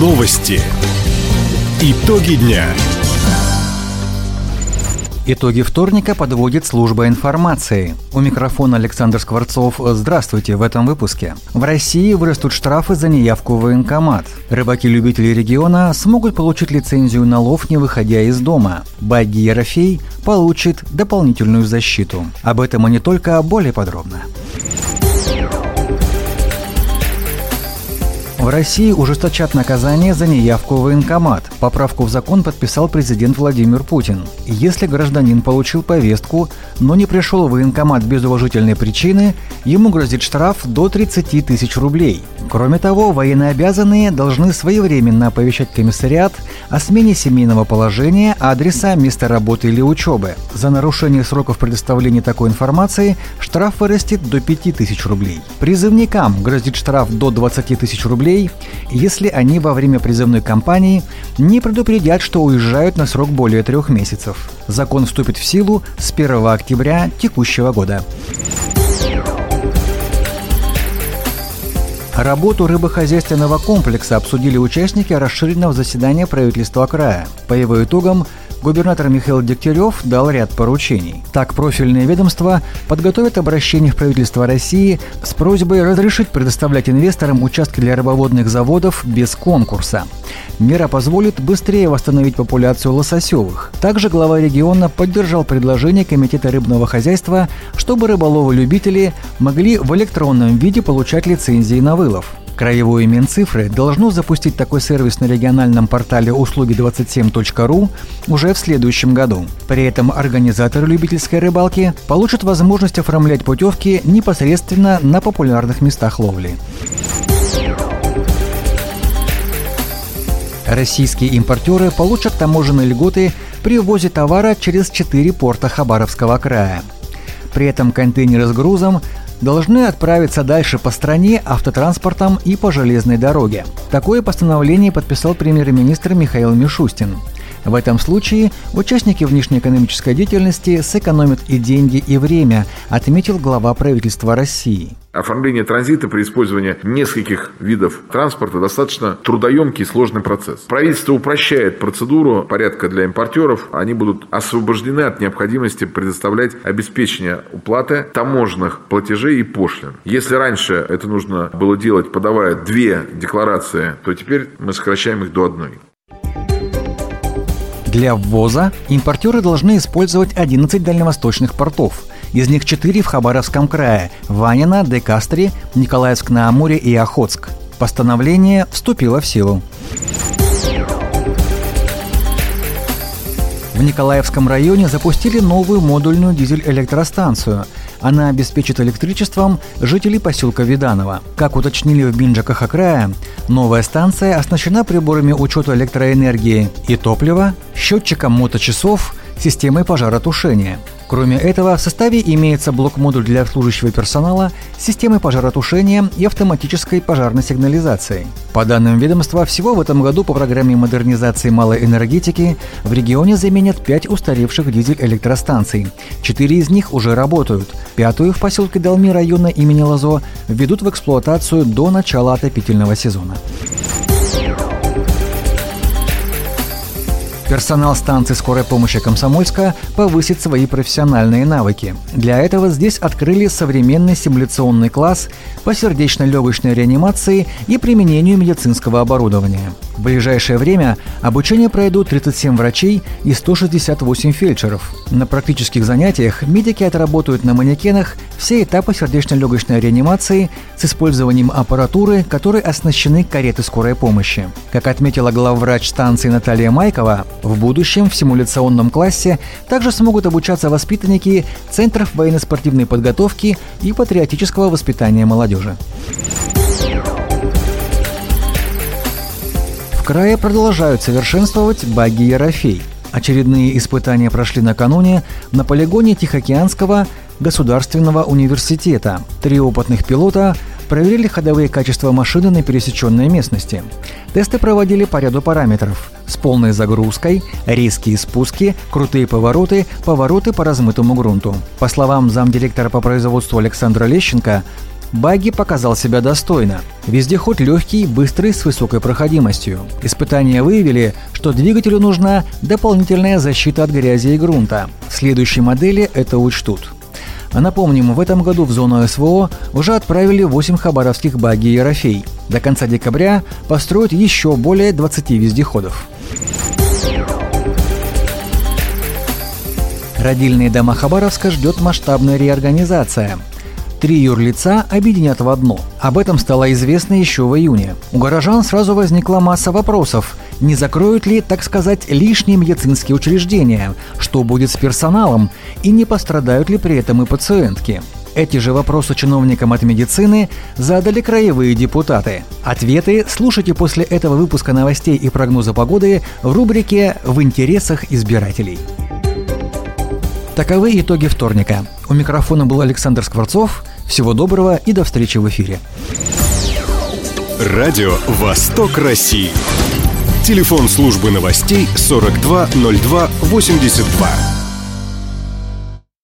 Новости. Итоги дня. Итоги вторника подводит служба информации. У микрофона Александр Скворцов. Здравствуйте в этом выпуске. В России вырастут штрафы за неявку в военкомат. Рыбаки-любители региона смогут получить лицензию на лов, не выходя из дома. Багги Ерофей получит дополнительную защиту. Об этом и не только, более подробно. В России ужесточат наказание за неявку в военкомат. Поправку в закон подписал президент Владимир Путин. Если гражданин получил повестку, но не пришел в военкомат без уважительной причины, ему грозит штраф до 30 тысяч рублей. Кроме того, военнообязанные должны своевременно оповещать комиссариат о смене семейного положения, адреса, места работы или учебы. За нарушение сроков предоставления такой информации штраф вырастет до 5 тысяч рублей. Призывникам грозит штраф до 20 тысяч рублей рублей, если они во время призывной кампании не предупредят, что уезжают на срок более трех месяцев. Закон вступит в силу с 1 октября текущего года. Работу рыбохозяйственного комплекса обсудили участники расширенного заседания правительства края. По его итогам губернатор Михаил Дегтярев дал ряд поручений. Так, профильные ведомства подготовят обращение в правительство России с просьбой разрешить предоставлять инвесторам участки для рыбоводных заводов без конкурса. Мера позволит быстрее восстановить популяцию лососевых. Также глава региона поддержал предложение Комитета рыбного хозяйства, чтобы рыболовы-любители могли в электронном виде получать лицензии на вылов. Краевое Минцифры должно запустить такой сервис на региональном портале услуги27.ру уже в следующем году. При этом организаторы любительской рыбалки получат возможность оформлять путевки непосредственно на популярных местах ловли. Российские импортеры получат таможенные льготы при ввозе товара через четыре порта Хабаровского края. При этом контейнеры с грузом должны отправиться дальше по стране автотранспортом и по железной дороге. Такое постановление подписал премьер-министр Михаил Мишустин. В этом случае участники внешнеэкономической деятельности сэкономят и деньги, и время, отметил глава правительства России. Оформление транзита при использовании нескольких видов транспорта достаточно трудоемкий и сложный процесс. Правительство упрощает процедуру порядка для импортеров. Они будут освобождены от необходимости предоставлять обеспечение уплаты таможенных платежей и пошлин. Если раньше это нужно было делать, подавая две декларации, то теперь мы сокращаем их до одной. Для ввоза импортеры должны использовать 11 дальневосточных портов. Из них 4 в Хабаровском крае – Ванина, Декастре, Николаевск-на-Амуре и Охотск. Постановление вступило в силу. В Николаевском районе запустили новую модульную дизель-электростанцию. Она обеспечит электричеством жителей поселка Виданово. Как уточнили в Минджаках края, новая станция оснащена приборами учета электроэнергии и топлива, счетчиком моточасов, системой пожаротушения – Кроме этого, в составе имеется блок-модуль для служащего персонала, системы пожаротушения и автоматической пожарной сигнализации. По данным ведомства, всего в этом году по программе модернизации малой энергетики в регионе заменят 5 устаревших дизель-электростанций. Четыре из них уже работают. Пятую в поселке Далми района имени Лазо введут в эксплуатацию до начала отопительного сезона. Персонал станции скорой помощи Комсомольска повысит свои профессиональные навыки. Для этого здесь открыли современный симуляционный класс по сердечно-легочной реанимации и применению медицинского оборудования. В ближайшее время обучение пройдут 37 врачей и 168 фельдшеров. На практических занятиях медики отработают на манекенах все этапы сердечно-легочной реанимации с использованием аппаратуры, которой оснащены кареты скорой помощи. Как отметила главврач станции Наталья Майкова, в будущем в симуляционном классе также смогут обучаться воспитанники Центров военно-спортивной подготовки и патриотического воспитания молодежи. Крае продолжают совершенствовать баги Ерофей. Очередные испытания прошли накануне на полигоне Тихоокеанского государственного университета. Три опытных пилота проверили ходовые качества машины на пересеченной местности. Тесты проводили по ряду параметров – с полной загрузкой, резкие спуски, крутые повороты, повороты по размытому грунту. По словам замдиректора по производству Александра Лещенко, багги показал себя достойно. Вездеход легкий, быстрый, с высокой проходимостью. Испытания выявили, что двигателю нужна дополнительная защита от грязи и грунта. Следующие модели это учтут. Напомним, в этом году в зону СВО уже отправили 8 хабаровских багги «Ерофей». До конца декабря построят еще более 20 вездеходов. Родильные дома Хабаровска ждет масштабная реорганизация. Три юрлица объединят в одно. Об этом стало известно еще в июне. У горожан сразу возникла масса вопросов. Не закроют ли, так сказать, лишние медицинские учреждения? Что будет с персоналом? И не пострадают ли при этом и пациентки? Эти же вопросы чиновникам от медицины задали краевые депутаты. Ответы слушайте после этого выпуска новостей и прогноза погоды в рубрике «В интересах избирателей». Таковы итоги вторника. У микрофона был Александр Скворцов. Всего доброго и до встречи в эфире. Радио «Восток России». Телефон службы новостей 420282.